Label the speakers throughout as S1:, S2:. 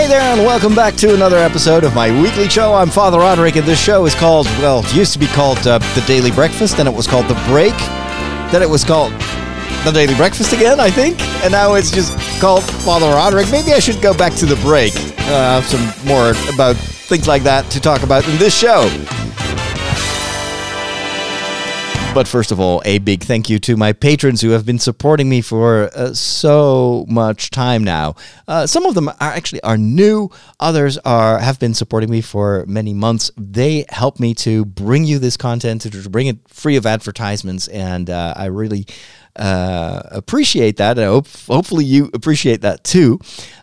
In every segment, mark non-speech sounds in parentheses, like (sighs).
S1: Hey there, and welcome back to another episode of my weekly show. I'm Father Roderick, and this show is called, well, it used to be called uh, The Daily Breakfast, then it was called The Break, then it was called The Daily Breakfast again, I think, and now it's just called Father Roderick. Maybe I should go back to The Break. Uh, have some more about things like that to talk about in this show. But first of all, a big thank you to my patrons who have been supporting me for uh, so much time now. Uh, some of them are actually are new. Others are have been supporting me for many months. They help me to bring you this content, to bring it free of advertisements, and uh, I really uh, appreciate that. I hope hopefully you appreciate that too.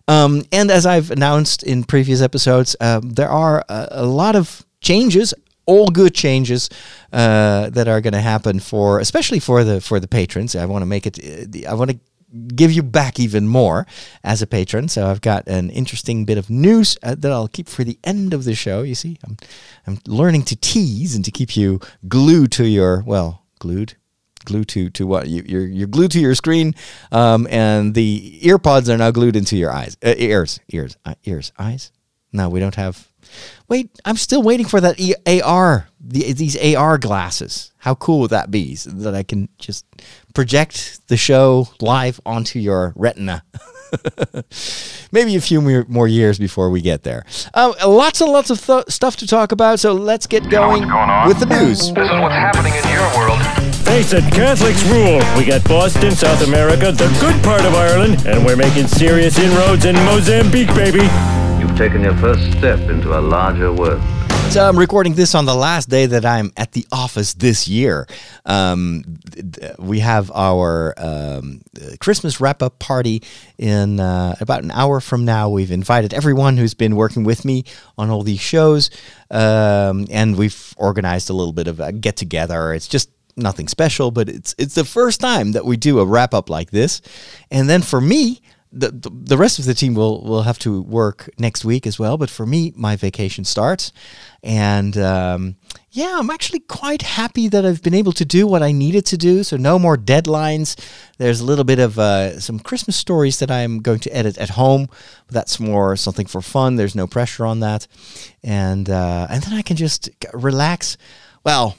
S1: Um, and as I've announced in previous episodes, um, there are a, a lot of changes all good changes uh, that are going to happen for, especially for the for the patrons. I want to make it. Uh, I want to give you back even more as a patron. So I've got an interesting bit of news uh, that I'll keep for the end of the show. You see, I'm I'm learning to tease and to keep you glued to your well glued glued to to what you, you're you're glued to your screen, um, and the earpods are now glued into your eyes, uh, ears, ears, uh, ears, eyes. No, we don't have Wait, I'm still waiting for that e- AR, the, these AR glasses. How cool would that be? So that I can just project the show live onto your retina. (laughs) Maybe a few more, more, years before we get there. Um, lots and lots of th- stuff to talk about, so let's get going, you know with the news.
S2: This is what's happening in your world.
S3: Face it, Catholics rule. We got Boston, South America, the good part of Ireland, and we're making serious inroads in Mozambique, baby.
S4: You've taken your first step into a larger world.
S1: So I'm recording this on the last day that I'm at the office this year. Um, we have our um, Christmas wrap up party in uh, about an hour from now. We've invited everyone who's been working with me on all these shows, um, and we've organized a little bit of a get together. It's just nothing special, but it's it's the first time that we do a wrap up like this. And then for me, the, the, rest of the team will will have to work next week as well. But for me, my vacation starts, and um, yeah, I'm actually quite happy that I've been able to do what I needed to do. So no more deadlines. There's a little bit of uh, some Christmas stories that I'm going to edit at home. But that's more something for fun. There's no pressure on that, and uh, and then I can just relax. Well,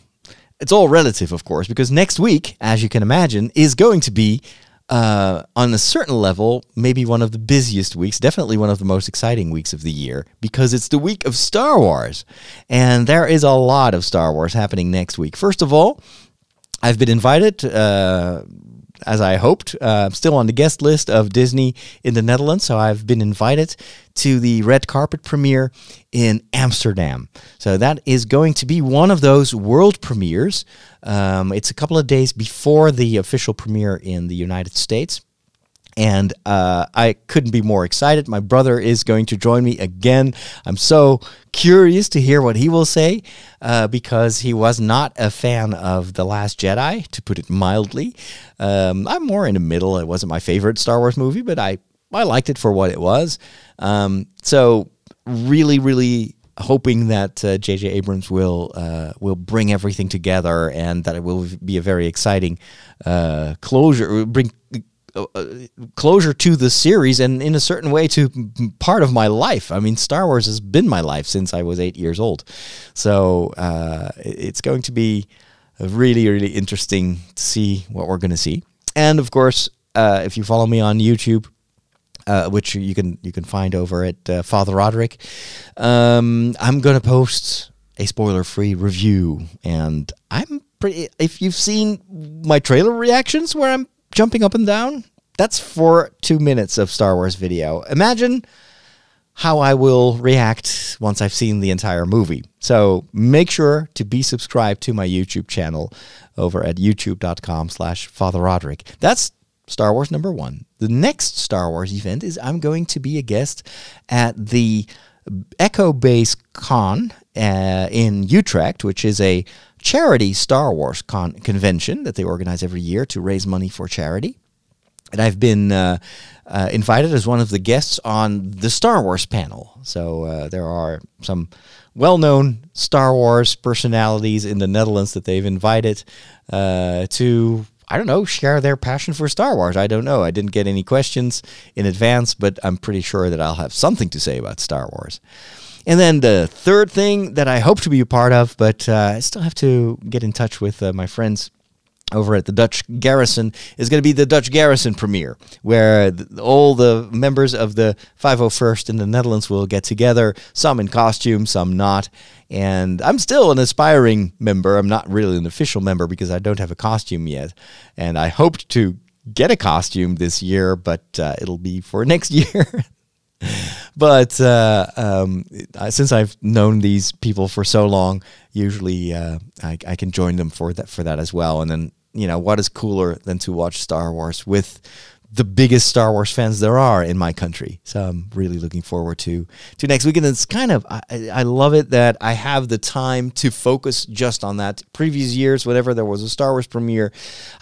S1: it's all relative, of course, because next week, as you can imagine, is going to be uh, on a certain level, maybe one of the busiest weeks, definitely one of the most exciting weeks of the year, because it's the week of Star Wars. And there is a lot of Star Wars happening next week. First of all, I've been invited uh, as I hoped. Uh, I'm still on the guest list of Disney in the Netherlands, so I've been invited to the red carpet premiere in Amsterdam. So that is going to be one of those world premieres. Um, it's a couple of days before the official premiere in the United States and uh, I couldn't be more excited. My brother is going to join me again. I'm so curious to hear what he will say uh, because he was not a fan of The Last Jedi, to put it mildly. Um, I'm more in the middle. It wasn't my favorite Star Wars movie, but I, I liked it for what it was. Um, so, really, really hoping that J.J. Uh, Abrams will uh, will bring everything together and that it will be a very exciting uh, closure, bring closure to the series and in a certain way to part of my life. I mean, Star Wars has been my life since I was eight years old. So uh, it's going to be really, really interesting to see what we're going to see. And of course, uh, if you follow me on YouTube, uh, which you can you can find over at uh, Father Roderick, um, I'm going to post a spoiler-free review, and I'm pretty. If you've seen my trailer reactions, where I'm jumping up and down. That's for two minutes of Star Wars video. Imagine how I will react once I've seen the entire movie. So make sure to be subscribed to my YouTube channel over at youtube.com slash Father Roderick. That's Star Wars number one. The next Star Wars event is I'm going to be a guest at the Echo Base Con uh, in Utrecht, which is a charity Star Wars con- convention that they organize every year to raise money for charity. And I've been uh, uh, invited as one of the guests on the Star Wars panel. So uh, there are some well known Star Wars personalities in the Netherlands that they've invited uh, to I don't know, share their passion for Star Wars. I don't know. I didn't get any questions in advance, but I'm pretty sure that I'll have something to say about Star Wars. And then the third thing that I hope to be a part of, but uh, I still have to get in touch with uh, my friends over at the Dutch Garrison is going to be the Dutch Garrison premiere, where all the members of the 501st in the Netherlands will get together, some in costume, some not. And I'm still an aspiring member. I'm not really an official member because I don't have a costume yet. And I hoped to get a costume this year, but uh, it'll be for (laughs) next year. (laughs) but uh, um, since I've known these people for so long, usually uh, I, I can join them for that for that as well. And then you know what is cooler than to watch Star Wars with the biggest Star Wars fans there are in my country. So I'm really looking forward to to next week. And it's kind of I I love it that I have the time to focus just on that. Previous years, whenever there was a Star Wars premiere,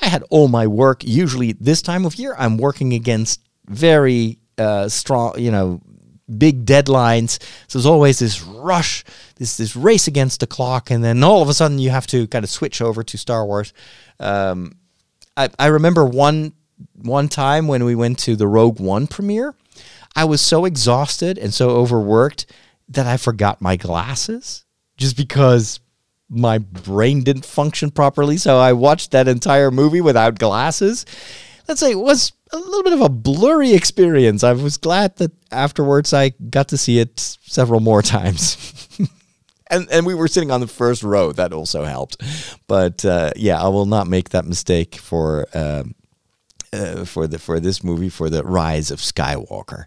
S1: I had all my work. Usually this time of year, I'm working against very uh, strong, you know, big deadlines. So there's always this rush, this this race against the clock, and then all of a sudden you have to kind of switch over to Star Wars. Um, I, I remember one one time when we went to the Rogue One premiere, I was so exhausted and so overworked that I forgot my glasses just because my brain didn't function properly. So I watched that entire movie without glasses. Let's say it was a little bit of a blurry experience. I was glad that afterwards I got to see it several more times. (laughs) and and we were sitting on the first row. That also helped. But uh, yeah, I will not make that mistake for. Um, uh, for the for this movie for the rise of Skywalker.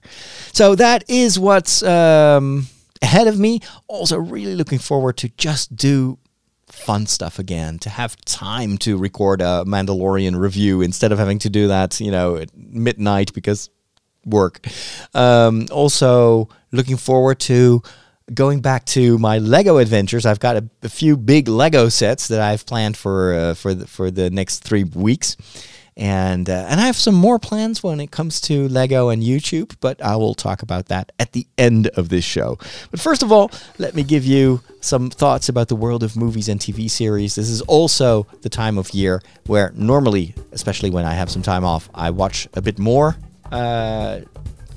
S1: So that is what's um, ahead of me. Also, really looking forward to just do fun stuff again. To have time to record a Mandalorian review instead of having to do that, you know, at midnight because work. Um, also, looking forward to going back to my Lego adventures. I've got a, a few big Lego sets that I've planned for uh, for the, for the next three weeks. And, uh, and I have some more plans when it comes to Lego and YouTube, but I will talk about that at the end of this show. But first of all, let me give you some thoughts about the world of movies and TV series. This is also the time of year where normally, especially when I have some time off, I watch a bit more uh,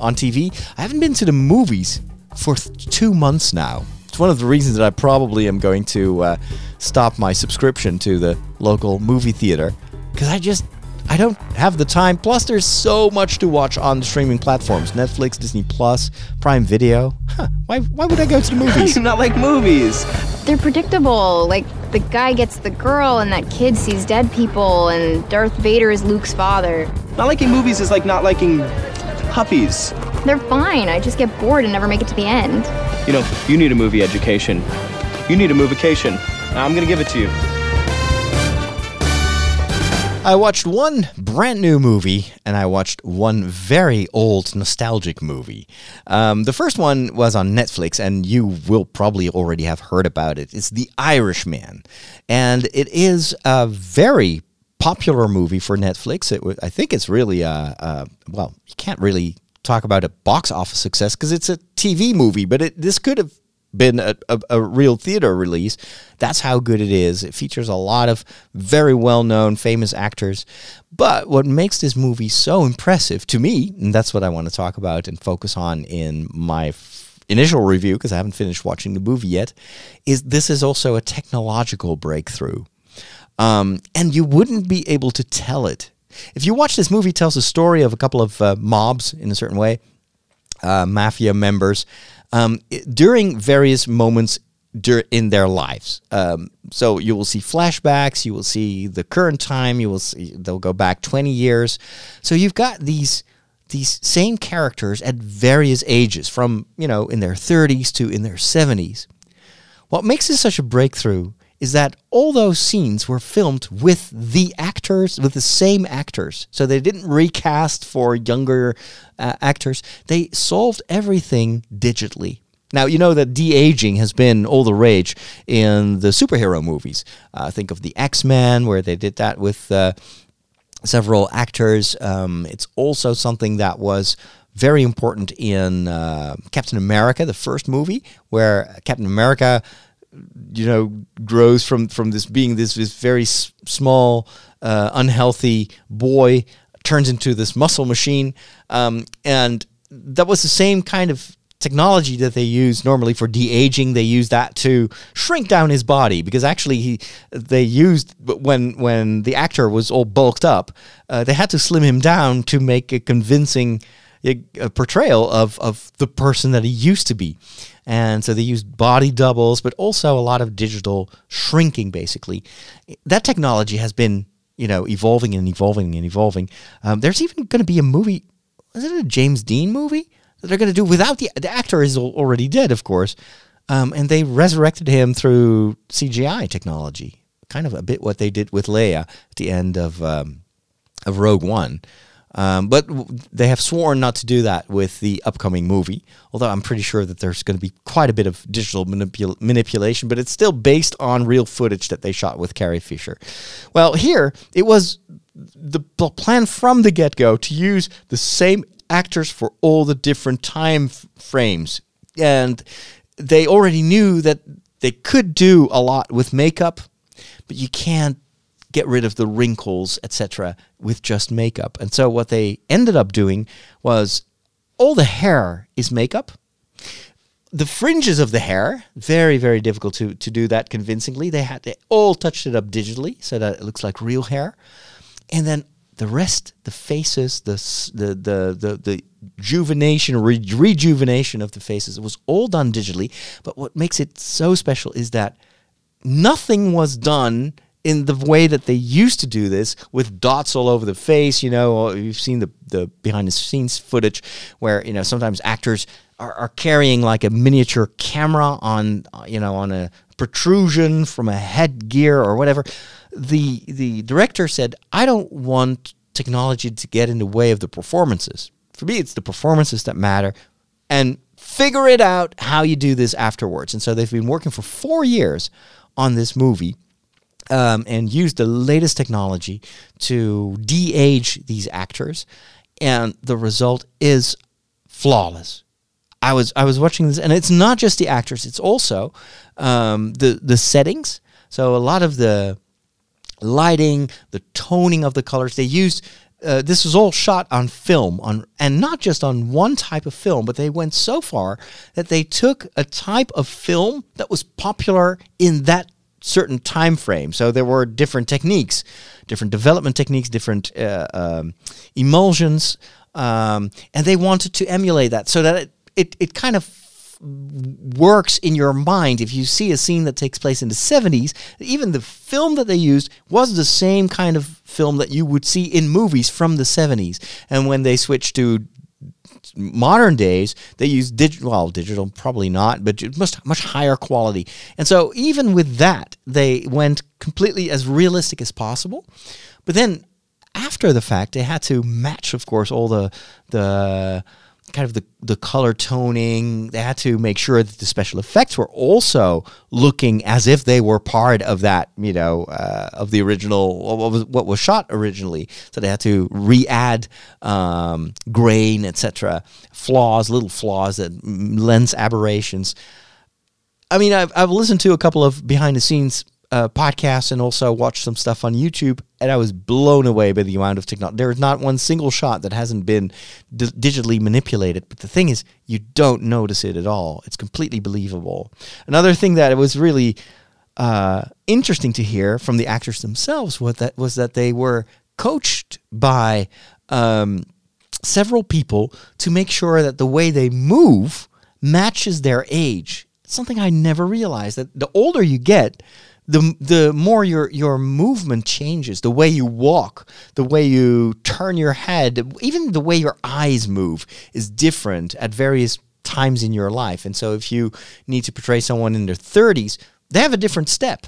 S1: on TV. I haven't been to the movies for th- two months now. It's one of the reasons that I probably am going to uh, stop my subscription to the local movie theater because I just I don't have the time. Plus, there's so much to watch on the streaming platforms: Netflix, Disney Plus, Prime Video. Huh, why why would I go to the (laughs) movies?
S5: I do not like movies.
S6: They're predictable. Like the guy gets the girl, and that kid sees dead people, and Darth Vader is Luke's father.
S5: Not liking movies is like not liking puppies.
S6: They're fine. I just get bored and never make it to the end.
S5: You know, you need a movie education. You need a movication. Now I'm gonna give it to you.
S1: I watched one brand new movie and I watched one very old nostalgic movie. Um, the first one was on Netflix, and you will probably already have heard about it. It's The Irishman, and it is a very popular movie for Netflix. It, I think it's really a, a well, you can't really talk about a box office success because it's a TV movie, but it, this could have been a, a, a real theater release. That's how good it is. It features a lot of very well known, famous actors. But what makes this movie so impressive to me, and that's what I want to talk about and focus on in my f- initial review, because I haven't finished watching the movie yet, is this is also a technological breakthrough. Um, and you wouldn't be able to tell it. If you watch this movie, tells a story of a couple of uh, mobs in a certain way, uh, mafia members um, during various moments in their lives. Um, so you will see flashbacks, you will see the current time, you will see they'll go back 20 years. So you've got these these same characters at various ages, from you know in their 30s to in their 70s. What makes this such a breakthrough is that all those scenes were filmed with the actors, with the same actors. So they didn't recast for younger uh, actors. They solved everything digitally. Now, you know that de aging has been all the rage in the superhero movies. Uh, think of the X Men, where they did that with. Uh, several actors. Um, it's also something that was very important in uh, Captain America, the first movie, where Captain America, you know, grows from from this being this this very s- small uh, unhealthy boy turns into this muscle machine, um, and that was the same kind of technology that they use normally for de-aging. They use that to shrink down his body because actually he they used when when the actor was all bulked up uh, they had to slim him down to make a convincing uh, portrayal of of the person that he used to be. And so they used body doubles but also a lot of digital shrinking basically. That technology has been you know evolving and evolving and evolving. Um, there's even going to be a movie is it a James Dean movie that they're going to do without the the actor is already dead, of course, um, and they resurrected him through CGI technology, kind of a bit what they did with Leia at the end of um, of Rogue One. Um, but they have sworn not to do that with the upcoming movie. Although I'm pretty sure that there's going to be quite a bit of digital manipul- manipulation, but it's still based on real footage that they shot with Carrie Fisher. Well, here it was the pl- plan from the get go to use the same actors for all the different time f- frames. And they already knew that they could do a lot with makeup, but you can't get rid of the wrinkles, etc., with just makeup. And so what they ended up doing was all the hair is makeup the fringes of the hair very very difficult to to do that convincingly they had they all touched it up digitally so that it looks like real hair and then the rest the faces the the the the, the rejuvenation re- rejuvenation of the faces it was all done digitally but what makes it so special is that nothing was done in the way that they used to do this with dots all over the face. You know, you've seen the, the behind the scenes footage where, you know, sometimes actors are, are carrying like a miniature camera on, you know, on a protrusion from a headgear or whatever. The, the director said, I don't want technology to get in the way of the performances. For me, it's the performances that matter. And figure it out how you do this afterwards. And so they've been working for four years on this movie um, and use the latest technology to de-age these actors, and the result is flawless. I was I was watching this, and it's not just the actors; it's also um, the the settings. So a lot of the lighting, the toning of the colors. They used uh, this was all shot on film, on and not just on one type of film, but they went so far that they took a type of film that was popular in that certain time frame. So there were different techniques, different development techniques, different uh, um, emulsions, um, and they wanted to emulate that so that it it, it kind of works in your mind if you see a scene that takes place in the 70s even the film that they used was the same kind of film that you would see in movies from the 70s and when they switched to modern days they use digital well digital probably not but much much higher quality. And so even with that they went completely as realistic as possible. But then after the fact they had to match of course all the the kind of the, the color toning. They had to make sure that the special effects were also looking as if they were part of that, you know, uh, of the original, what was, what was shot originally. So they had to re-add um, grain, etc., flaws, little flaws, that lens aberrations. I mean, I've, I've listened to a couple of behind the scenes uh, podcasts and also watched some stuff on YouTube, and I was blown away by the amount of technology. There is not one single shot that hasn't been di- digitally manipulated. But the thing is, you don't notice it at all. It's completely believable. Another thing that was really uh, interesting to hear from the actors themselves was that was that they were coached by um, several people to make sure that the way they move matches their age. Something I never realized that the older you get, the the more your your movement changes, the way you walk, the way you turn your head, even the way your eyes move is different at various times in your life. And so if you need to portray someone in their 30s, they have a different step.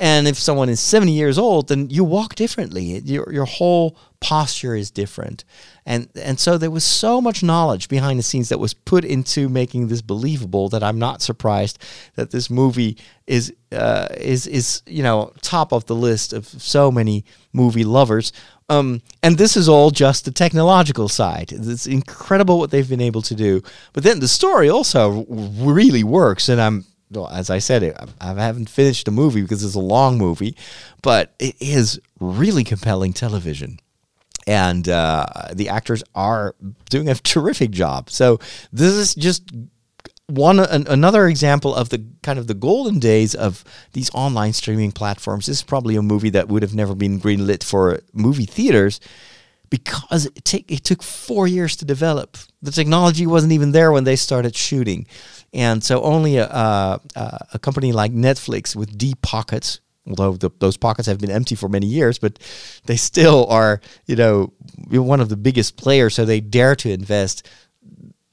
S1: And if someone is 70 years old, then you walk differently. Your, your whole posture is different. And, and so there was so much knowledge behind the scenes that was put into making this believable that I'm not surprised that this movie is, uh, is, is you know, top of the list of so many movie lovers. Um, and this is all just the technological side. It's incredible what they've been able to do. But then the story also really works. And I'm as I said, I, I haven't finished the movie because it's a long movie, but it is really compelling television and uh, the actors are doing a (laughs) terrific job. So this is just one an, another example of the kind of the golden days of these online streaming platforms. This is probably a movie that would have never been greenlit for movie theaters because it, take, it took four years to develop. The technology wasn't even there when they started shooting, and so only a, a, a company like Netflix with deep pockets although the, those pockets have been empty for many years, but they still are, you know, one of the biggest players. So they dare to invest.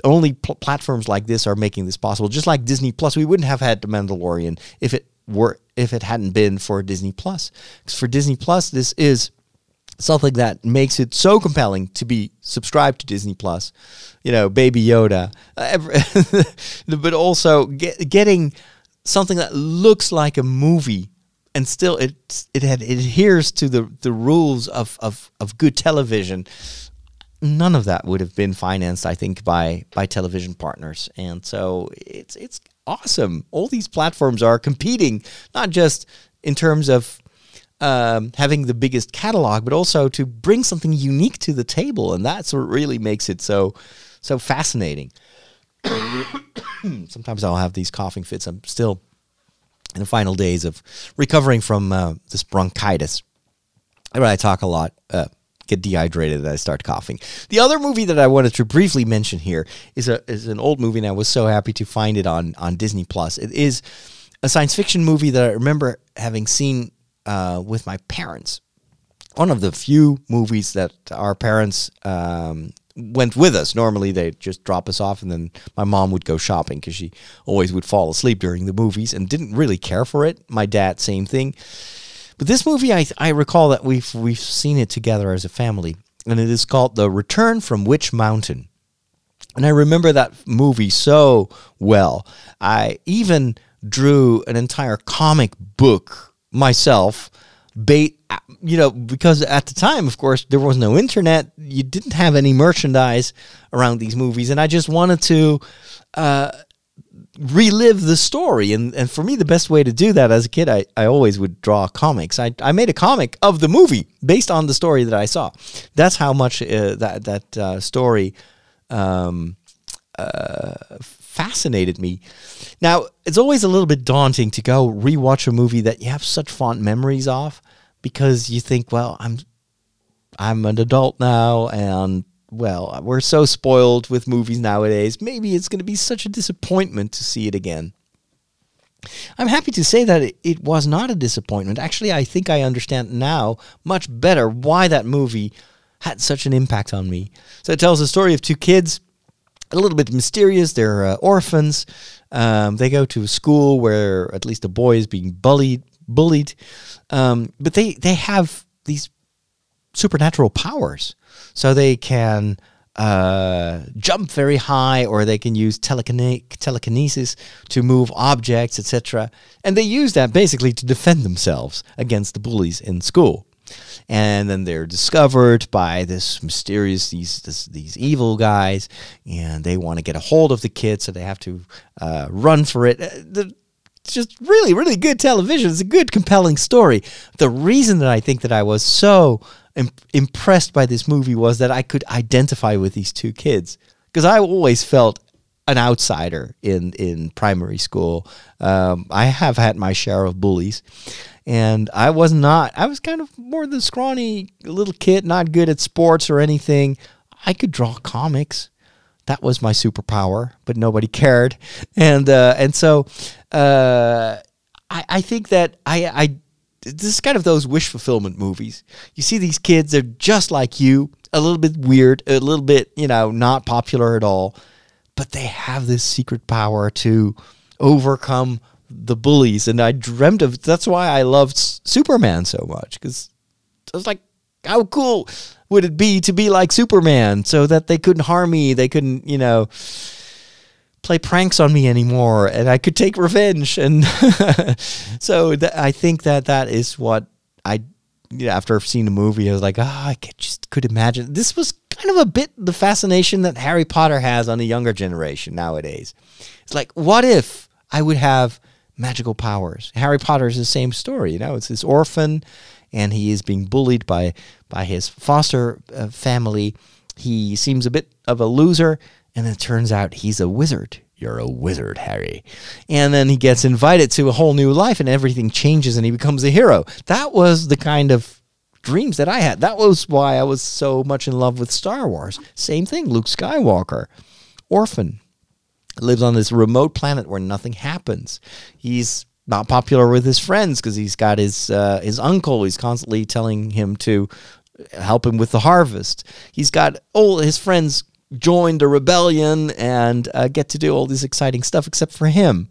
S1: Only pl- platforms like this are making this possible. Just like Disney Plus, we wouldn't have had The Mandalorian if it were if it hadn't been for Disney Plus. Because for Disney Plus, this is something that makes it so compelling to be subscribed to Disney Plus. You know, Baby Yoda, uh, (laughs) but also get, getting something that looks like a movie and still it it had it adheres to the the rules of of of good television. None of that would have been financed i think by by television partners. And so it's it's awesome. All these platforms are competing not just in terms of um, having the biggest catalog but also to bring something unique to the table and that's what really makes it so so fascinating (coughs) sometimes i'll have these coughing fits i'm still in the final days of recovering from uh, this bronchitis. But I talk a lot, uh, get dehydrated, and I start coughing. The other movie that I wanted to briefly mention here is a is an old movie, and I was so happy to find it on on Disney Plus. It is a science fiction movie that I remember having seen uh, with my parents. One of the few movies that our parents um, went with us. Normally, they'd just drop us off, and then my mom would go shopping because she always would fall asleep during the movies and didn't really care for it. My dad, same thing. But this movie, I I recall that we've we've seen it together as a family, and it is called The Return from Witch Mountain. And I remember that movie so well. I even drew an entire comic book myself bait you know because at the time of course there was no internet. You didn't have any merchandise around these movies. And i just wanted to uh, relive the story. And, and for me the best way to do that as a kid i, I always would draw comics. I, I made a comic of the movie based on the story that i saw. That's how much uh, that that uh, story um, uh, fascinated me. Now, it's always a little bit daunting to go rewatch a movie that you have such fond memories of because you think, well, I'm I'm an adult now and well, we're so spoiled with movies nowadays. Maybe it's going to be such a disappointment to see it again. I'm happy to say that it, it was not a disappointment. Actually, I think I understand now much better why that movie had such an impact on me. So it tells the story of two kids a little bit mysterious. They're uh, orphans. Um, they go to a school where at least the boy is being bullied. Bullied, um, but they they have these supernatural powers, so they can uh, jump very high, or they can use telekine- telekinesis to move objects, etc. And they use that basically to defend themselves against the bullies in school and then they're discovered by this mysterious these this, these evil guys, and they want to get a hold of the kid, so they have to uh, run for it. Uh, the, it's just really really good television. It's a good compelling story. The reason that I think that I was so imp- impressed by this movie was that I could identify with these two kids because I always felt an outsider in in primary school. Um, I have had my share of bullies, and I was not. I was kind of more the scrawny little kid, not good at sports or anything. I could draw comics. That was my superpower, but nobody cared, and uh, and so uh, I I think that I I this is kind of those wish fulfillment movies. You see these kids, they're just like you, a little bit weird, a little bit, you know, not popular at all, but they have this secret power to overcome the bullies, and I dreamt of. That's why I loved Superman so much because I was like, how cool would it be to be like Superman, so that they couldn't harm me, they couldn't, you know, play pranks on me anymore, and I could take revenge. And (laughs) so th- I think that that is what I. After seeing the movie, I was like, ah, oh, I just could imagine. This was kind of a bit the fascination that Harry Potter has on the younger generation nowadays. It's like, what if I would have magical powers. Harry Potter is the same story. You know, it's this orphan, and he is being bullied by by his foster uh, family. He seems a bit of a loser, and it turns out he's a wizard. You're a wizard, Harry. And then he gets invited to a whole new life, and everything changes, and he becomes a hero. That was the kind of dreams that I had. That was why I was so much in love with Star Wars. Same thing, Luke Skywalker, orphan, lives on this remote planet where nothing happens. He's not popular with his friends because he's got his uh, his uncle. He's constantly telling him to help him with the harvest. He's got all his friends join the rebellion and uh, get to do all this exciting stuff except for him.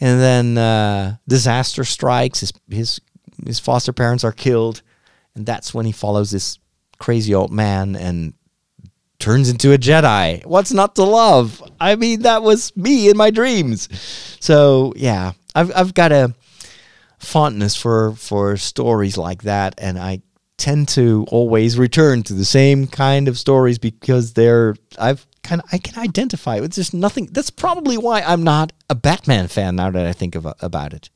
S1: And then uh, disaster strikes. His his his foster parents are killed, and that's when he follows this crazy old man and turns into a Jedi. What's not to love? I mean, that was me in my dreams. So yeah, I've I've got a fondness for for stories like that, and I tend to always return to the same kind of stories because they're I've kind of I can identify with just nothing. That's probably why I'm not a Batman fan now that I think of, about it,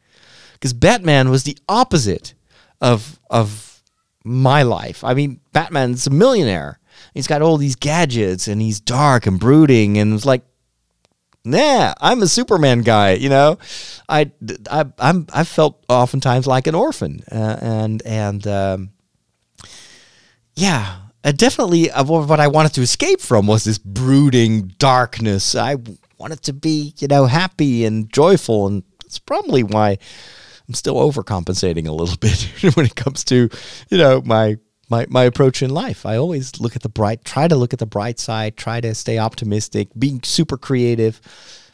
S1: because Batman was the opposite of of my life. I mean, Batman's a millionaire. He's got all these gadgets and he's dark and brooding and it's like nah, I'm a Superman guy. You know, I, I I'm I felt oftentimes like an orphan, uh, and and um, yeah, uh, definitely uh, what I wanted to escape from was this brooding darkness. I wanted to be, you know, happy and joyful, and that's probably why I'm still overcompensating a little (laughs) bit when it comes to, you know, my my my approach in life. I always look at the bright, try to look at the bright side, try to stay optimistic, being super creative.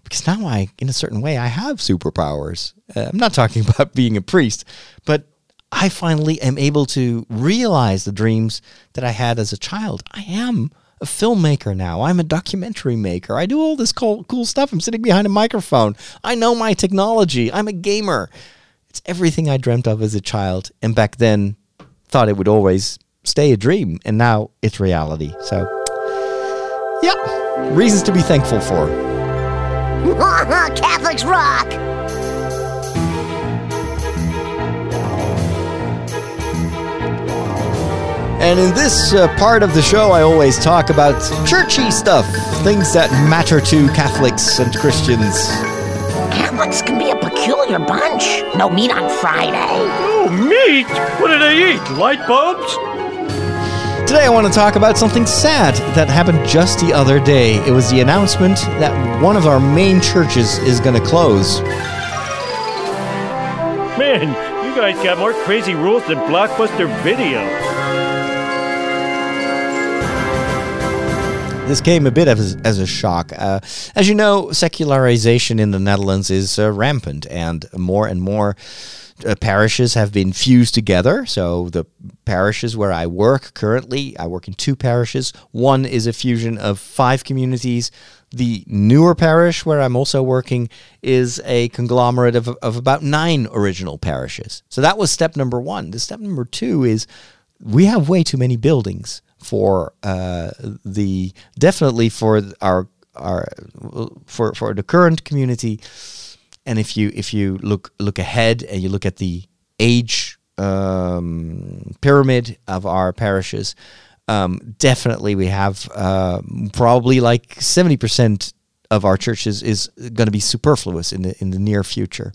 S1: Because now I, in a certain way, I have superpowers. Uh, I'm not talking (laughs) about being a priest, but I finally am able to realize the dreams that I had as a child. I am a filmmaker now. I'm a documentary maker. I do all this cool, cool stuff. I'm sitting behind a microphone. I know my technology. I'm a gamer. It's everything I dreamt of as a child. And back then, thought it would always stay a dream. And now it's reality. So, yeah, reasons to be thankful for. (laughs)
S7: Catholics rock!
S1: And in this uh, part of the show, I always talk about churchy stuff, things that matter to Catholics and Christians.
S7: Catholics can be a peculiar bunch. No meat on Friday.
S3: Oh, meat? What do they eat? Light bulbs?
S1: Today, I want to talk about something sad that happened just the other day. It was the announcement that one of our main churches is going to close.
S3: Man, you guys got more crazy rules than Blockbuster Video.
S1: This came a bit as, as a shock. Uh, as you know, secularization in the Netherlands is uh, rampant, and more and more uh, parishes have been fused together. So, the parishes where I work currently, I work in two parishes. One is a fusion of five communities. The newer parish where I'm also working is a conglomerate of, of about nine original parishes. So, that was step number one. The step number two is we have way too many buildings for uh, the definitely for our our for for the current community. And if you if you look look ahead and you look at the age um, pyramid of our parishes, um, definitely we have uh, probably like seventy percent of our churches is going to be superfluous in the in the near future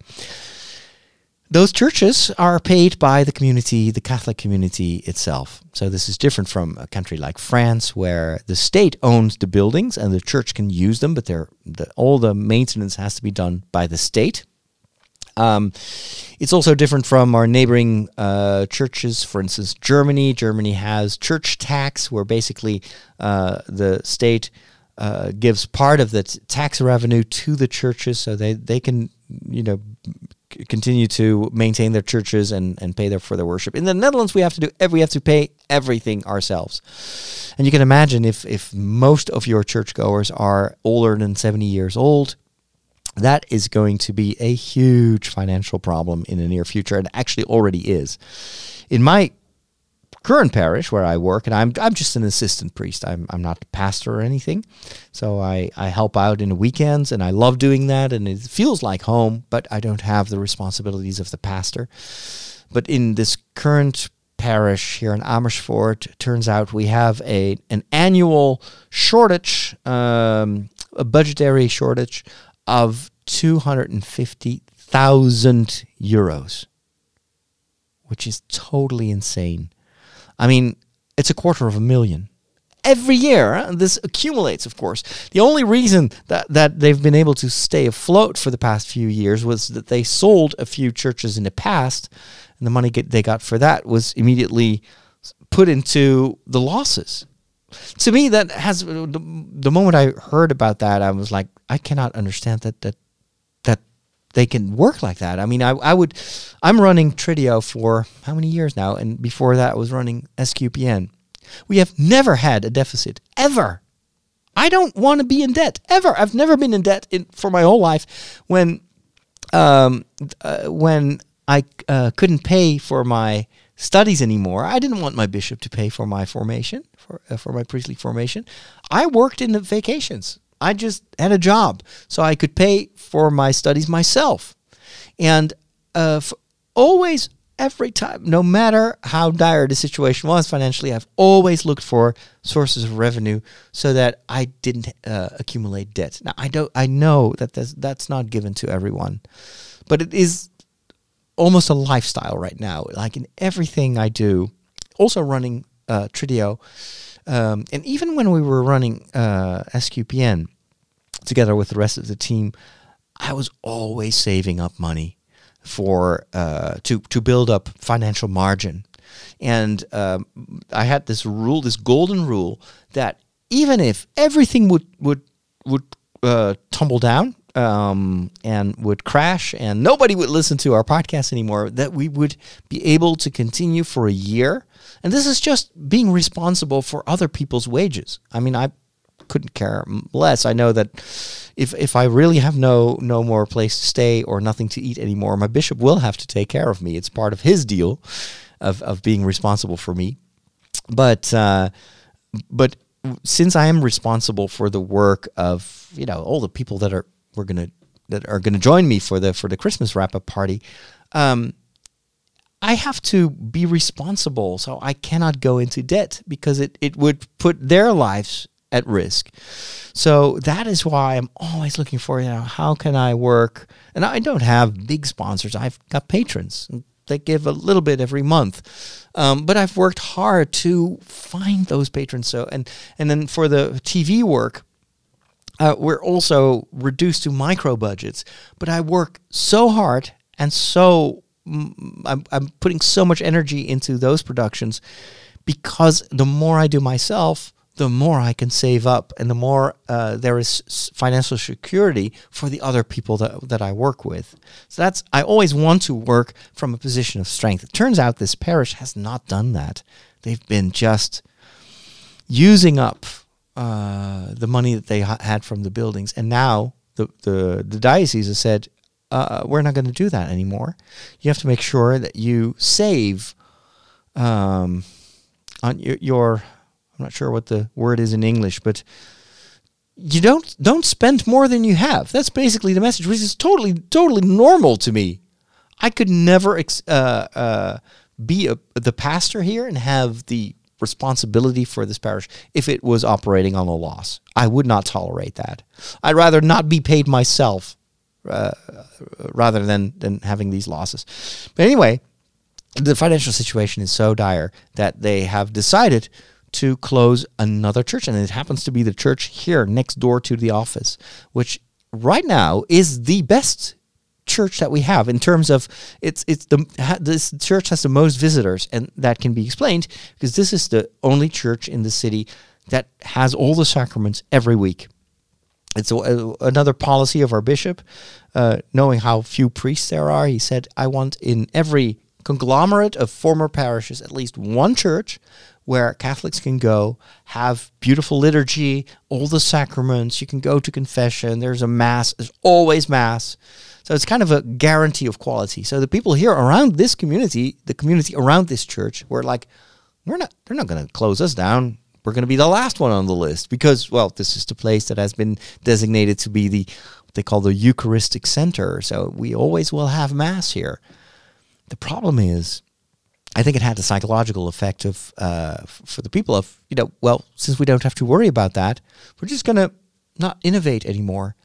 S1: those churches are paid by the community, the Catholic community itself. So this is different from a country like France, where the state owns the buildings and the church can use them, but the, all the maintenance has to be done by the state. Um, it's also different from our neighboring uh, churches. For instance, Germany. Germany has church tax, where basically uh, the state uh, gives part of the t- tax revenue to the churches, so they they can you know continue to maintain their churches and, and pay their for their worship. In the Netherlands, we have to do every, we have to pay everything ourselves. And you can imagine if if most of your churchgoers are older than 70 years old, that is going to be a huge financial problem in the near future and actually already is. In my current parish where I work, and I'm I'm just an assistant priest. I'm I'm not the pastor or anything, so I I help out in the weekends, and I love doing that, and it feels like home. But I don't have the responsibilities of the pastor. But in this current parish here in Amersfoort, turns out we have a an annual shortage, um, a budgetary shortage of two hundred and fifty thousand euros, which is totally insane. I mean, it's a quarter of a million. Every year, uh, this accumulates, of course. The only reason that, that they've been able to stay afloat for the past few years was that they sold a few churches in the past, and the money get, they got for that was immediately put into the losses. To me, that has uh, the, the moment I heard about that, I was like, I cannot understand that that they can work like that. I mean, I, I would, I'm running Trideo for how many years now? And before that, I was running SQPN. We have never had a deficit, ever. I don't want to be in debt, ever. I've never been in debt in, for my whole life. When, um, uh, when I uh, couldn't pay for my studies anymore, I didn't want my bishop to pay for my formation, for, uh, for my priestly formation. I worked in the vacations. I just had a job so I could pay for my studies myself. And uh, always, every time, no matter how dire the situation was financially, I've always looked for sources of revenue so that I didn't uh, accumulate debt. Now, I don't. I know that that's, not given to everyone, but it is almost a lifestyle right now. Like in everything I do, also running uh, Trideo, um, and even when we were running uh, SQPN together with the rest of the team, I was always saving up money for uh, to to build up financial margin, and um, I had this rule, this golden rule, that even if everything would would would uh, tumble down um, and would crash and nobody would listen to our podcast anymore, that we would be able to continue for a year. And this is just being responsible for other people's wages. I mean, I couldn't care less. I know that if if I really have no no more place to stay or nothing to eat anymore, my bishop will have to take care of me. It's part of his deal of of being responsible for me. But uh, but since I am responsible for the work of you know all the people that are we're gonna that are gonna join me for the for the Christmas wrap up party, um, I have to be responsible. So I cannot go into debt because it it would put their lives at risk. So that is why I'm always looking for you know how can I work, and I don't have big sponsors. I've got patrons. They give a little bit every month, um, but I've worked hard to find those patrons. So and and then for the TV work, uh, we're also reduced to micro budgets. But I work so hard and so mm, I'm, I'm putting so much energy into those productions because the more I do myself, the more I can save up and the more uh, there is financial security for the other people that, that I work with. So that's, I always want to work from a position of strength. It turns out this parish has not done that. They've been just using up uh, the money that they ha- had from the buildings. And now the, the, the diocese has said, uh, we're not going to do that anymore. You have to make sure that you save um, on your, your I'm not sure what the word is in English, but you don't don't spend more than you have. That's basically the message, which is totally totally normal to me. I could never ex- uh, uh, be a, the pastor here and have the responsibility for this parish if it was operating on a loss. I would not tolerate that. I'd rather not be paid myself uh, rather than than having these losses. But anyway, the financial situation is so dire that they have decided to close another church, and it happens to be the church here next door to the office, which right now is the best church that we have in terms of it's it's the this church has the most visitors, and that can be explained because this is the only church in the city that has all the sacraments every week. It's a- another policy of our bishop, uh, knowing how few priests there are. He said, "I want in every conglomerate of former parishes at least one church where Catholics can go, have beautiful liturgy, all the sacraments. You can go to confession. There's a mass. There's always mass." So it's kind of a guarantee of quality. So the people here around this community, the community around this church, were like, we're not they're not going to close us down. We're going to be the last one on the list because well, this is the place that has been designated to be the what they call the Eucharistic center. So we always will have mass here. The problem is I think it had the psychological effect of uh, for the people of you know well since we don't have to worry about that we're just gonna not innovate anymore.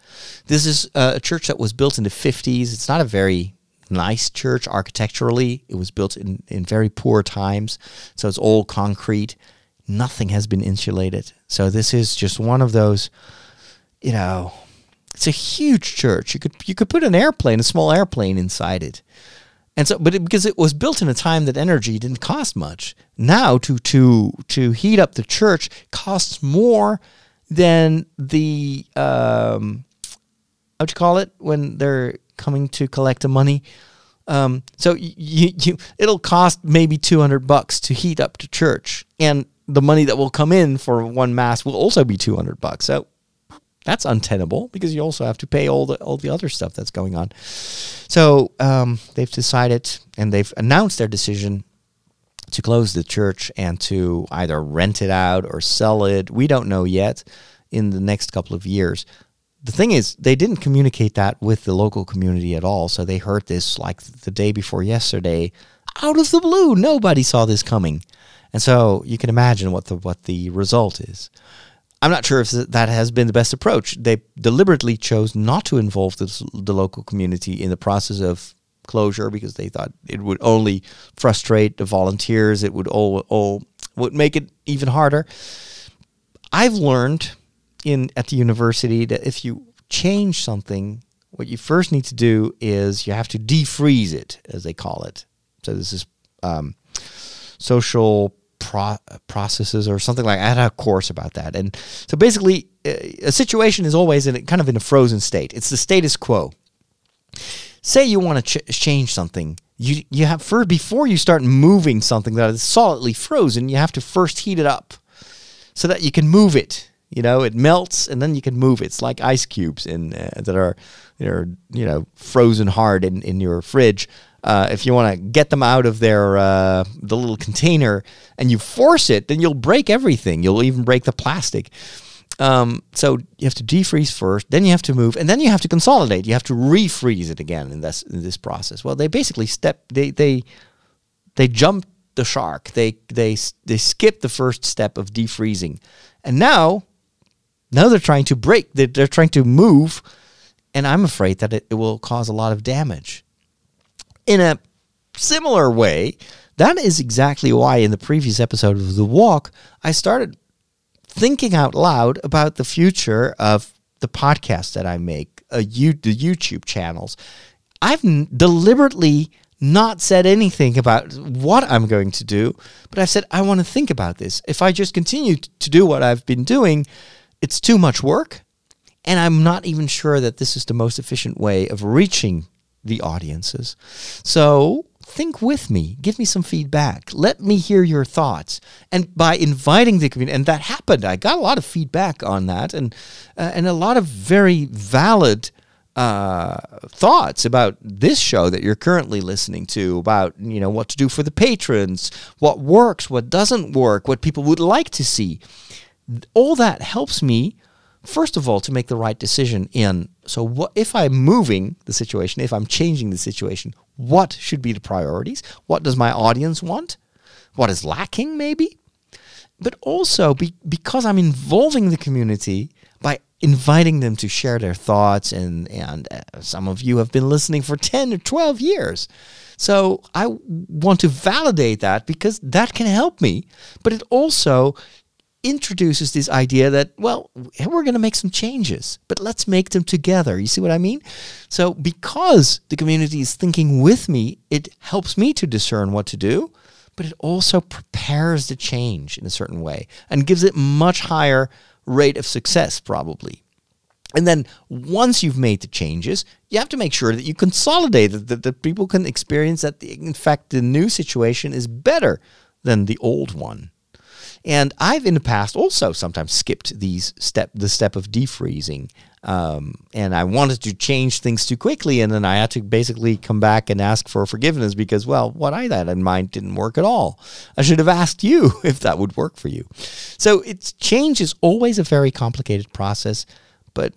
S1: This is uh, a church that was built in the fifties. It's not a very nice church architecturally. It was built in in very poor times, so it's all concrete. Nothing has been insulated. So this is just one of those, you know, it's a huge church. You could you could put an airplane, a small airplane inside it. And so, but it, because it was built in a time that energy didn't cost much, now to to to heat up the church costs more than the um, what you call it when they're coming to collect the money. Um, so you, you it'll cost maybe two hundred bucks to heat up the church, and the money that will come in for one mass will also be two hundred bucks. So that's untenable because you also have to pay all the all the other stuff that's going on. So um, they've decided and they've announced their decision to close the church and to either rent it out or sell it. We don't know yet in the next couple of years. The thing is, they didn't communicate that with the local community at all. So they heard this like the day before yesterday, out of the blue. Nobody saw this coming, and so you can imagine what the what the result is. I'm not sure if that has been the best approach. They deliberately chose not to involve the, the local community in the process of closure because they thought it would only frustrate the volunteers. It would all, all would make it even harder. I've learned in at the university that if you change something, what you first need to do is you have to defreeze it, as they call it. So this is um, social pro- processes or something like. That. I had a course about that, and so basically, uh, a situation is always in a, kind of in a frozen state. It's the status quo. Say you want to ch- change something, you you have first before you start moving something that is solidly frozen, you have to first heat it up so that you can move it. You know, it melts and then you can move it. It's like ice cubes in uh, that are, are you know frozen hard in, in your fridge. Uh, if you want to get them out of their uh, the little container and you force it, then you'll break everything. You'll even break the plastic. Um, so you have to defreeze first, then you have to move, and then you have to consolidate. You have to refreeze it again in this in this process. Well, they basically step they they they jump the shark. They they they skip the first step of defreezing, and now now they're trying to break. They're, they're trying to move, and I'm afraid that it, it will cause a lot of damage. In a similar way, that is exactly why in the previous episode of The Walk, I started thinking out loud about the future of the podcast that I make, uh, the YouTube channels. I've n- deliberately not said anything about what I'm going to do, but I've said I want to think about this. If I just continue t- to do what I've been doing, it's too much work, and I'm not even sure that this is the most efficient way of reaching the audiences. So think with me, give me some feedback, let me hear your thoughts. And by inviting the community, and that happened, I got a lot of feedback on that, and uh, and a lot of very valid. Uh, thoughts about this show that you're currently listening to about you know what to do for the patrons what works what doesn't work what people would like to see all that helps me first of all to make the right decision in so what if i'm moving the situation if i'm changing the situation what should be the priorities? What does my audience want? What is lacking maybe? But also be, because i'm involving the community by inviting them to share their thoughts and and uh, some of you have been listening for 10 or 12 years. So i want to validate that because that can help me but it also introduces this idea that, well, we're going to make some changes, but let's make them together. You see what I mean? So, because the community is thinking with me, it helps me to discern what to do, but it also prepares the change in a certain way and gives it much higher rate of success, probably. And then once you've made the changes, you have to make sure that you consolidate it, that, that people can experience that, the, in fact, the new situation is better than the old one. And I've in the past also sometimes skipped these step the step of defreezing. Um, and I wanted to change things too quickly, and then I had to basically come back and ask for forgiveness because, well, what I had in mind didn't work at all. I should have asked you (laughs) if that would work for you. So it's change is always a very complicated process, but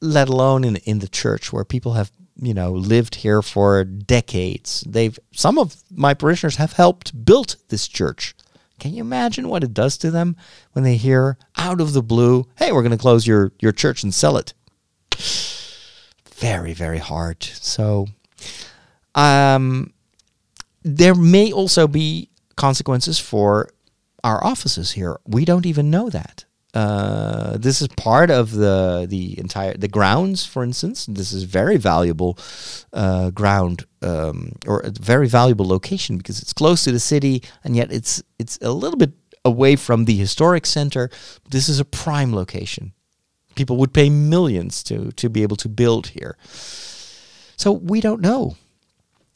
S1: let alone in in the church where people have you know lived here for decades. They've some of my parishioners have helped build this church. Can you imagine what it does to them when they hear out of the blue, "Hey, we're going to close your your church and sell it." (sighs) Very very hard. So um there may also be consequences for our offices here. We don't even know that. Uh, this is part of the the entire the grounds, for instance. This is very valuable uh, ground um, or a very valuable location because it's close to the city, and yet it's it's a little bit away from the historic center. This is a prime location. People would pay millions to to be able to build here. So we don't know.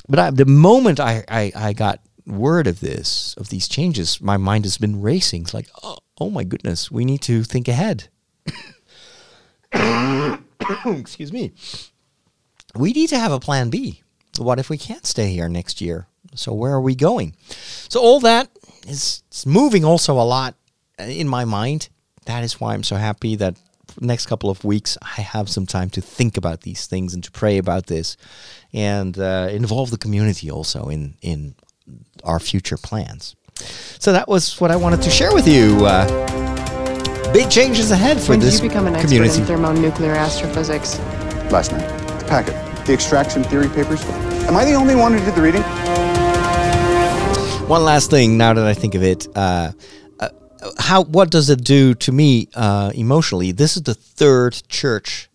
S1: But I, the moment I, I, I got word of this, of these changes, my mind has been racing. It's like, oh, oh my goodness, we need to think ahead. (coughs) Excuse me. We need to have a plan B. What if we can't stay here next year? So where are we going? So all that is moving also a lot uh, in my mind. That is why I'm so happy that next couple of weeks I have some time to think about these things and to pray about this, and uh, involve the community also in in our future plans. So that was what I wanted to share with you. Uh, big changes ahead for
S8: when did
S1: this
S8: you become an expert
S1: community.
S8: in thermonuclear astrophysics?
S9: Last night. The packet. The extraction theory papers. Am I the only one who did the reading?
S1: One last thing, now that I think of it, uh, uh, how what does it do to me uh, emotionally? This is the third church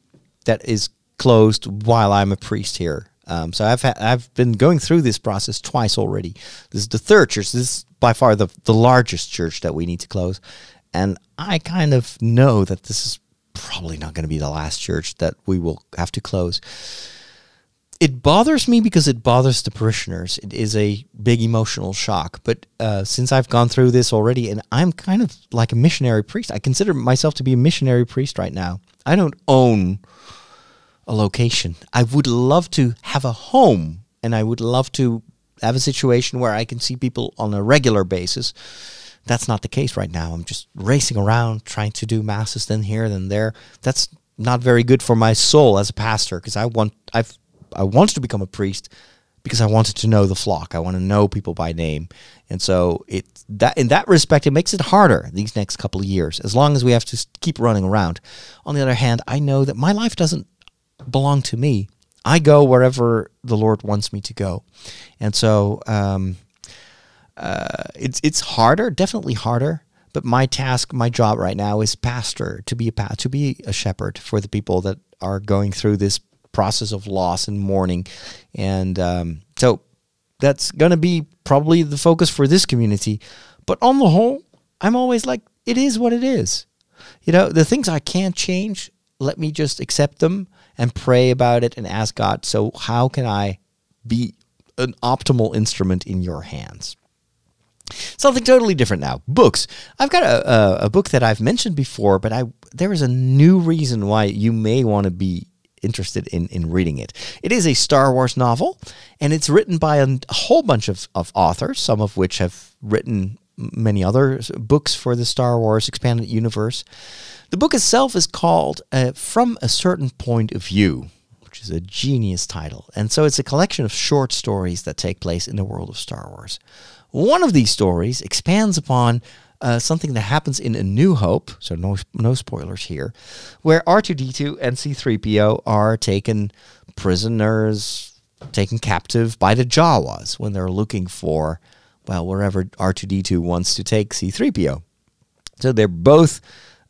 S1: that is closed while I'm a priest here. Um, so I've ha- I've been going through this process twice already. This is the third church. This is by far the the largest church that we need to close, and I kind of know that this is probably not going to be the last church that we will have to close it bothers me because it bothers the parishioners. It is a big emotional shock. But uh, since I've gone through this already, and I'm kind of like a missionary priest, I consider myself to be a missionary priest right now. I don't own a location. I would love to have a home, and I would love to have a situation where I can see people on a regular basis. That's not the case right now. I'm just racing around trying to do masses then here, then there. That's not very good for my soul as a pastor because I want I've I wanted to become a priest because I wanted to know the flock. I want to know people by name, and so it that in that respect it makes it harder these next couple of years. As long as we have to keep running around. On the other hand, I know that my life doesn't belong to me. I go wherever the Lord wants me to go, and so um, uh, it's it's harder, definitely harder. But my task, my job right now is pastor to be a pa- to be a shepherd for the people that are going through this process of loss and mourning, and um, so that's going to be probably the focus for this community. But on the whole, I'm always like, it is what it is. You know, the things I can't change, let me just accept them and pray about it and ask God, so how can I be an optimal instrument in your hands? Something totally different now. Books. I've got a, a, a book that I've mentioned before, but I there is a new reason why you may want to be interested in, in reading it. It is a Star Wars novel, and it's written by a, a whole bunch of, of authors, some of which have written many other books for the Star Wars expanded universe. The book itself is called uh, From a Certain Point of View, which is a genius title. And so it's a collection of short stories that take place in the world of Star Wars. One of these stories expands upon uh, something that happens in A New Hope, so no, no spoilers here, where R2D2 and C3PO are taken prisoners, taken captive by the Jawas when they're looking for, well, wherever R2D2 wants to take C3PO. So they're both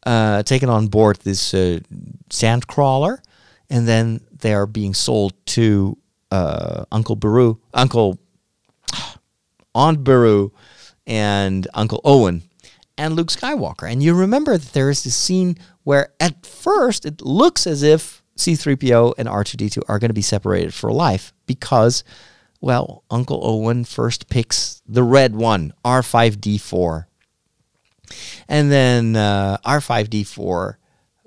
S1: uh, taken on board this uh, sand crawler, and then they are being sold to uh, Uncle Beru, Uncle (sighs) Aunt Beru, and Uncle Owen, and Luke Skywalker. And you remember that there is this scene where at first it looks as if C3PO and R2D2 are going to be separated for life because, well, Uncle Owen first picks the red one, R5D4. And then uh, R5D4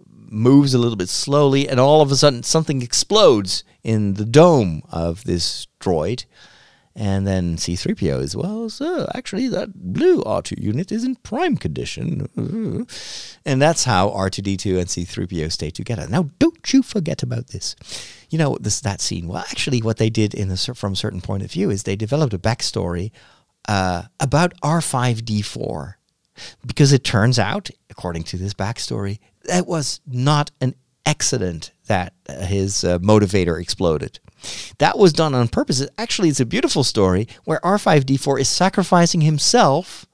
S1: moves a little bit slowly, and all of a sudden something explodes in the dome of this droid. And then C3PO is, well, so actually, that blue R2 unit is in prime condition. And that's how R2D2 and C3PO stay together. Now, don't you forget about this. You know, this that scene. Well, actually, what they did in a, from a certain point of view is they developed a backstory uh, about R5D4 because it turns out, according to this backstory, that was not an accident that uh, his uh, motivator exploded. That was done on purpose. Actually, it's a beautiful story where R5D4 is sacrificing himself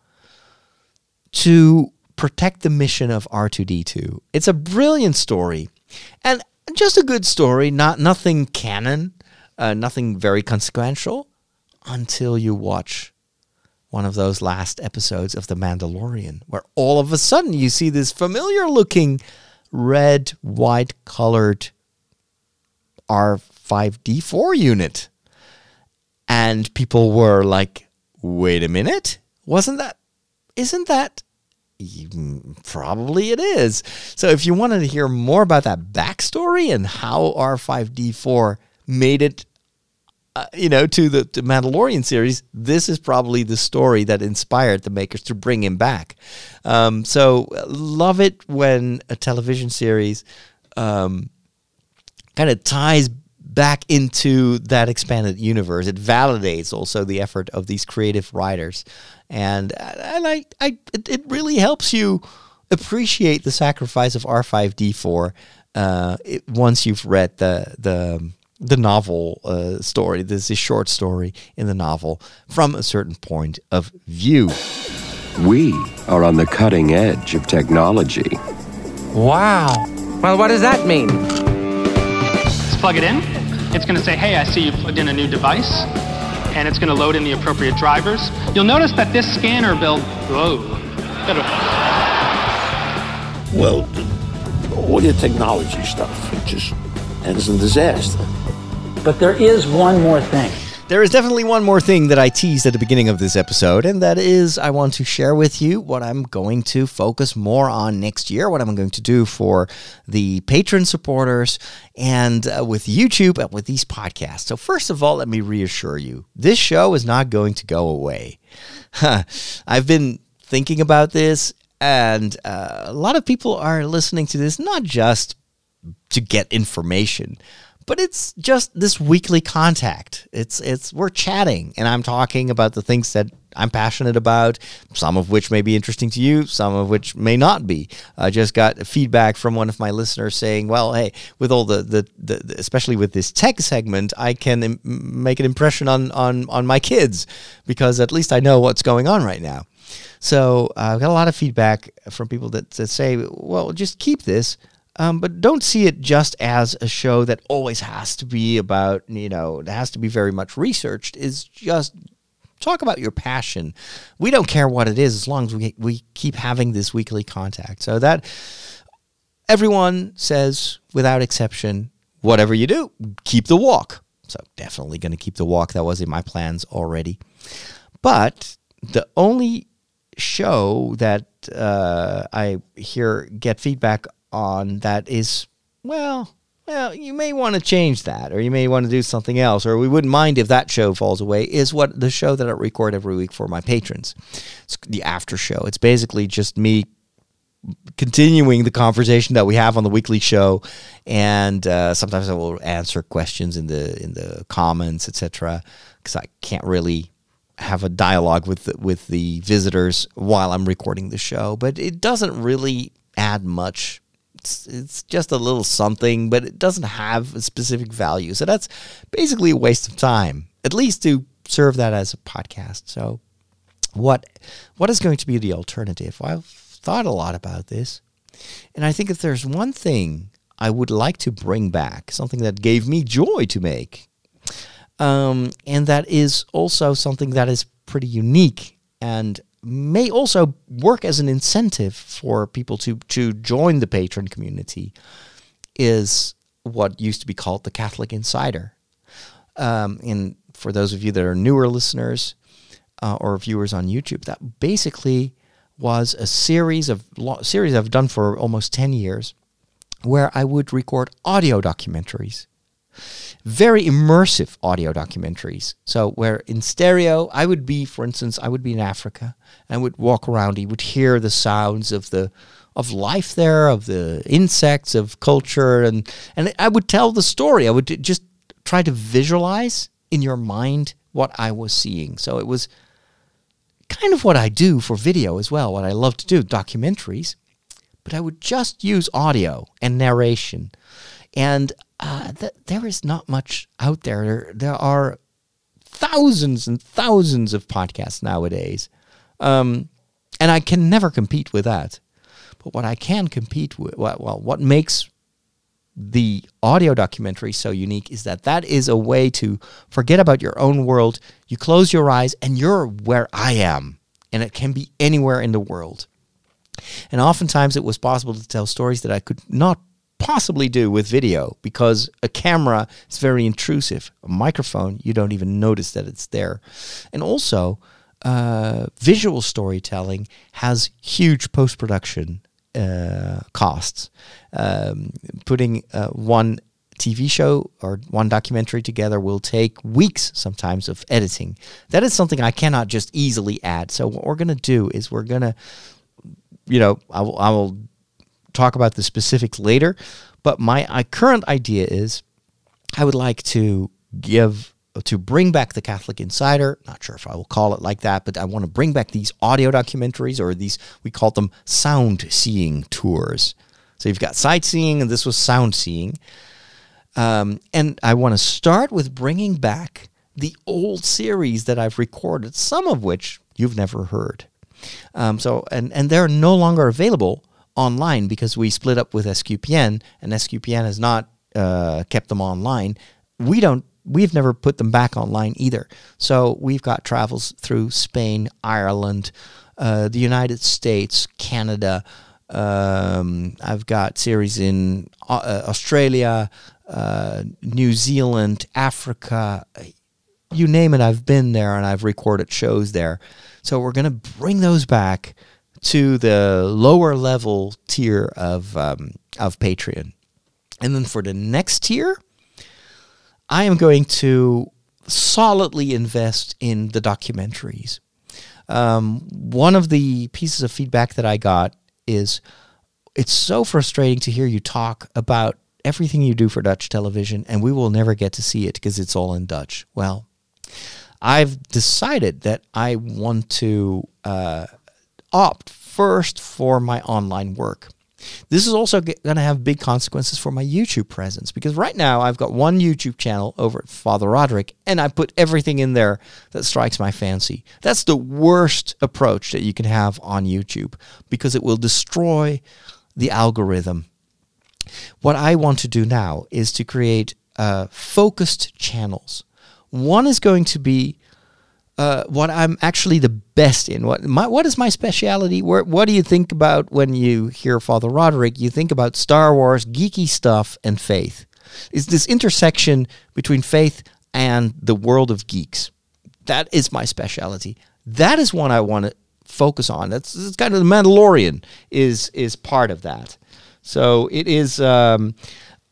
S1: to protect the mission of R2D2. It's a brilliant story and just a good story, not nothing canon, uh, nothing very consequential until you watch one of those last episodes of The Mandalorian, where all of a sudden you see this familiar looking red, white colored R5D4 unit. And people were like, wait a minute, wasn't that, isn't that? Probably it is. So if you wanted to hear more about that backstory and how R5D4 made it uh, you know, to the to Mandalorian series, this is probably the story that inspired the makers to bring him back. Um, so love it when a television series um, kind of ties back into that expanded universe. It validates also the effort of these creative writers, and and I, I it, really helps you appreciate the sacrifice of R five D four uh, it- once you've read the the the novel uh, story. This is a short story in the novel from a certain point of view.
S10: We are on the cutting edge of technology.
S11: Wow. Well, what does that mean?
S12: Let's plug it in. It's going to say, hey, I see you plugged in a new device. And it's going to load in the appropriate drivers. You'll notice that this scanner built. whoa.
S13: Well, all your technology stuff, it just ends in disaster.
S14: But there is one more thing.
S1: There is definitely one more thing that I teased at the beginning of this episode, and that is I want to share with you what I'm going to focus more on next year, what I'm going to do for the patron supporters and uh, with YouTube and with these podcasts. So, first of all, let me reassure you this show is not going to go away. (laughs) I've been thinking about this, and uh, a lot of people are listening to this not just to get information. But it's just this weekly contact. It's it's we're chatting and i'm talking about the things that i'm passionate about some of which may be interesting to you some of which may not be. I just got feedback from one of my listeners saying well hey with all the the, the, especially with this tech segment i can Im- make an impression on on on my kids because at least i know what's going on right now. So uh, I've got a lot of feedback from people that, that say, well, just keep this, um, but don't see it just as a show that always has to be about, you know, it has to be very much researched. Is just talk about your passion. We don't care what it is as long as we, we keep having this weekly contact. So that everyone says, without exception, whatever you do, keep the walk. So definitely going to keep the walk. That was in my plans already. But the only show that uh, I hear get feedback on that is well, well, you may want to change that, or you may want to do something else, or we wouldn't mind if that show falls away. Is what the show that I record every week for my patrons. It's the after show. It's basically just me continuing the conversation that we have on the weekly show, and uh, sometimes I will answer questions in the in the comments, etc. Because I can't really have a dialogue with the, with the visitors while I'm recording the show, but it doesn't really add much. It's, it's just a little something, but it doesn't have a specific value. So that's basically a waste of time, at least to serve that as a podcast. So what what is going to be the alternative? I've thought a lot about this, and I think if there's one thing I would like to bring back, something that gave me joy to make, um, and that is also something that is pretty unique and may also work as an incentive for people to to join the patron community, is what used to be called the Catholic Insider. Um, and for those of you that are newer listeners uh, or viewers on YouTube, that basically was a series of lo- series I've done for almost 10 years where I would record audio documentaries. Very immersive audio documentaries. So where in stereo I would be for instance I would be in Africa and would walk around you would hear the sounds of the of life there, of the insects, of culture and and I would tell the story. I would just try to visualize in your mind what I was seeing. So it was kind of what I do for video as well, what I love to do, documentaries. But I would just use audio and narration. And uh, th- there is not much out there. there. There are thousands and thousands of podcasts nowadays. Um, and I can never compete with that. But what I can compete with, well, well, what makes the audio documentary so unique is that that is a way to forget about your own world. You close your eyes and you're where I am, and it can be anywhere in the world. And oftentimes it was possible to tell stories that I could not possibly do with video because a camera is very intrusive. A microphone, you don't even notice that it's there. And also, uh, visual storytelling has huge post production uh, costs. Um, putting uh, one TV show or one documentary together will take weeks sometimes of editing. That is something I cannot just easily add. So what we're going to do is we're going to, you know, I will, I will talk about the specifics later. But my, my current idea is I would like to give to bring back the Catholic Insider. Not sure if I will call it like that, but I want to bring back these audio documentaries or these, we call them sound seeing tours. So you've got sightseeing, and this was sound seeing. Um, and I want to start with bringing back the old series that I've recorded, some of which you've never heard. Um, so, and, and they're no longer available online because we split up with SQPN, and SQPN has not uh, kept them online. We don't we've never put them back online either. So we've got travels through Spain, Ireland, uh, the United States, Canada. Um, I've got series in uh, Australia, uh, New Zealand, Africa. You name it, I've been there and I've recorded shows there. So we're going to bring those back to the lower level tier of um, of Patreon. And then for the next tier, I am going to solidly invest in the documentaries. Um, one of the pieces of feedback that I got is it's so frustrating to hear you talk about everything you do for Dutch television, and we will never get to see it because it's all in Dutch. Well, I've decided that I want to uh, opt first for my online work. This is also going to have big consequences for my YouTube presence because right now I've got one YouTube channel over at Father Roderick and I put everything in there that strikes my fancy. That's the worst approach that you can have on YouTube because it will destroy the algorithm. What I want to do now is to create uh, focused channels. One is going to be uh, what I'm actually the best in. What my what is my specialty? Where, what do you think about when you hear Father Roderick? You think about Star Wars, geeky stuff, and faith. Is this intersection between faith and the world of geeks? That is my specialty. That is one I want to focus on. That's, that's kind of the Mandalorian is is part of that. So it is. Um,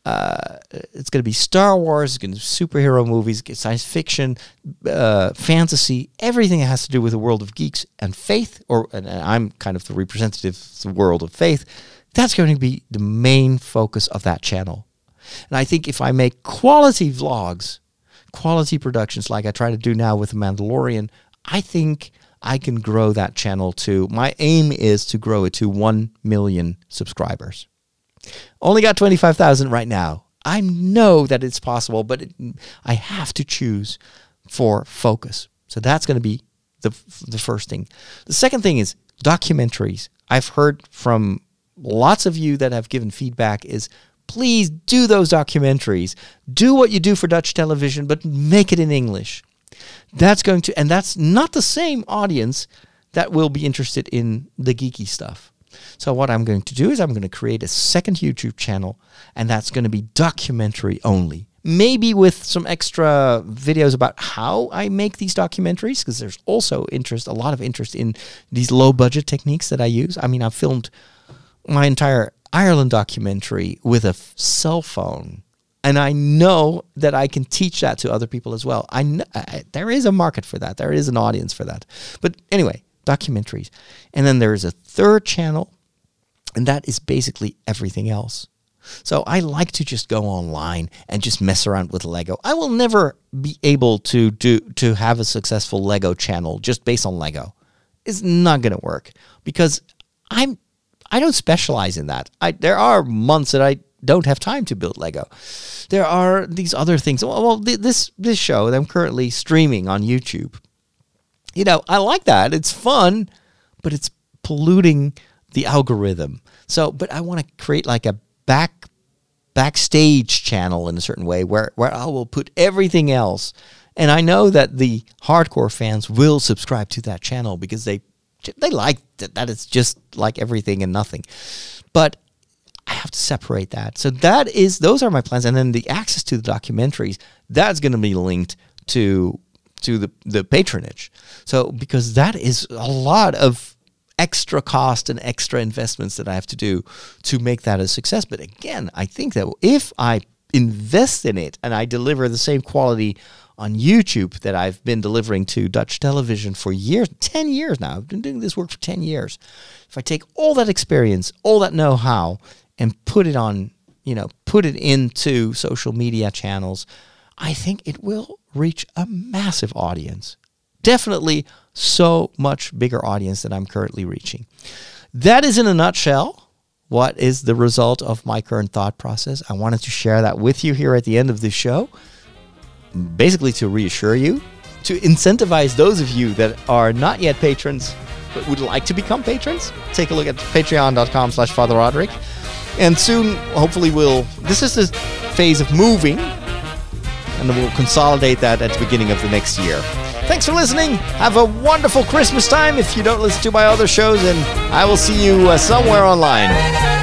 S1: uh, it's going to be Star Wars, it's going to be superhero movies, science fiction, uh, fantasy, everything that has to do with the world of geeks and faith, or and I'm kind of the representative of the world of faith. That's going to be the main focus of that channel. And I think if I make quality vlogs, quality productions like I try to do now with The Mandalorian, I think I can grow that channel to. My aim is to grow it to 1 million subscribers. Only got 25,000 right now. I know that it's possible, but it, I have to choose for focus. So that's going to be the, the first thing. The second thing is documentaries. I've heard from lots of you that have given feedback is please do those documentaries. Do what you do for Dutch television, but make it in English. That's going to, and that's not the same audience that will be interested in the geeky stuff. So what I'm going to do is I'm going to create a second YouTube channel, and that's going to be documentary only, maybe with some extra videos about how I make these documentaries, because there's also interest, a lot of interest in these low budget techniques that I use. I mean, I've filmed my entire Ireland documentary with a f- cell phone. And I know that I can teach that to other people as well. I, kn- I there is a market for that. There is an audience for that. But anyway, documentaries. And then there is a third channel, and that is basically everything else. So I like to just go online and just mess around with Lego. I will never be able to do to have a successful Lego channel just based on Lego. It's not going to work because I'm I don't specialize in that. I there are months that I don't have time to build Lego. There are these other things. Well, well this this show that I'm currently streaming on YouTube. You know, I like that. It's fun, but it's polluting the algorithm. So, but I want to create like a back backstage channel in a certain way where where I will put everything else. And I know that the hardcore fans will subscribe to that channel because they they like that, that it's just like everything and nothing. But I have to separate that. So that is those are my plans, and then the access to the documentaries that's going to be linked to to the the patronage. So because that is a lot of extra cost and extra investments that I have to do to make that a success. But again, I think that if I invest in it and I deliver the same quality on YouTube that I've been delivering to Dutch television for years 10 years now. I've been doing this work for 10 years. If I take all that experience, all that know how, and put it on, you know, put it into social media channels, I think it will reach a massive audience. Definitely so much bigger audience than I'm currently reaching. That is in a nutshell what is the result of my current thought process. I wanted to share that with you here at the end of the show basically to reassure you, to incentivize those of you that are not yet patrons but would like to become patrons. Take a look at patreon.com slash Father Roderick. And soon, hopefully, we'll. This is the phase of moving, and we'll consolidate that at the beginning of the next year. Thanks for listening. Have a wonderful Christmas time if you don't listen to my other shows, and I will see you uh, somewhere online.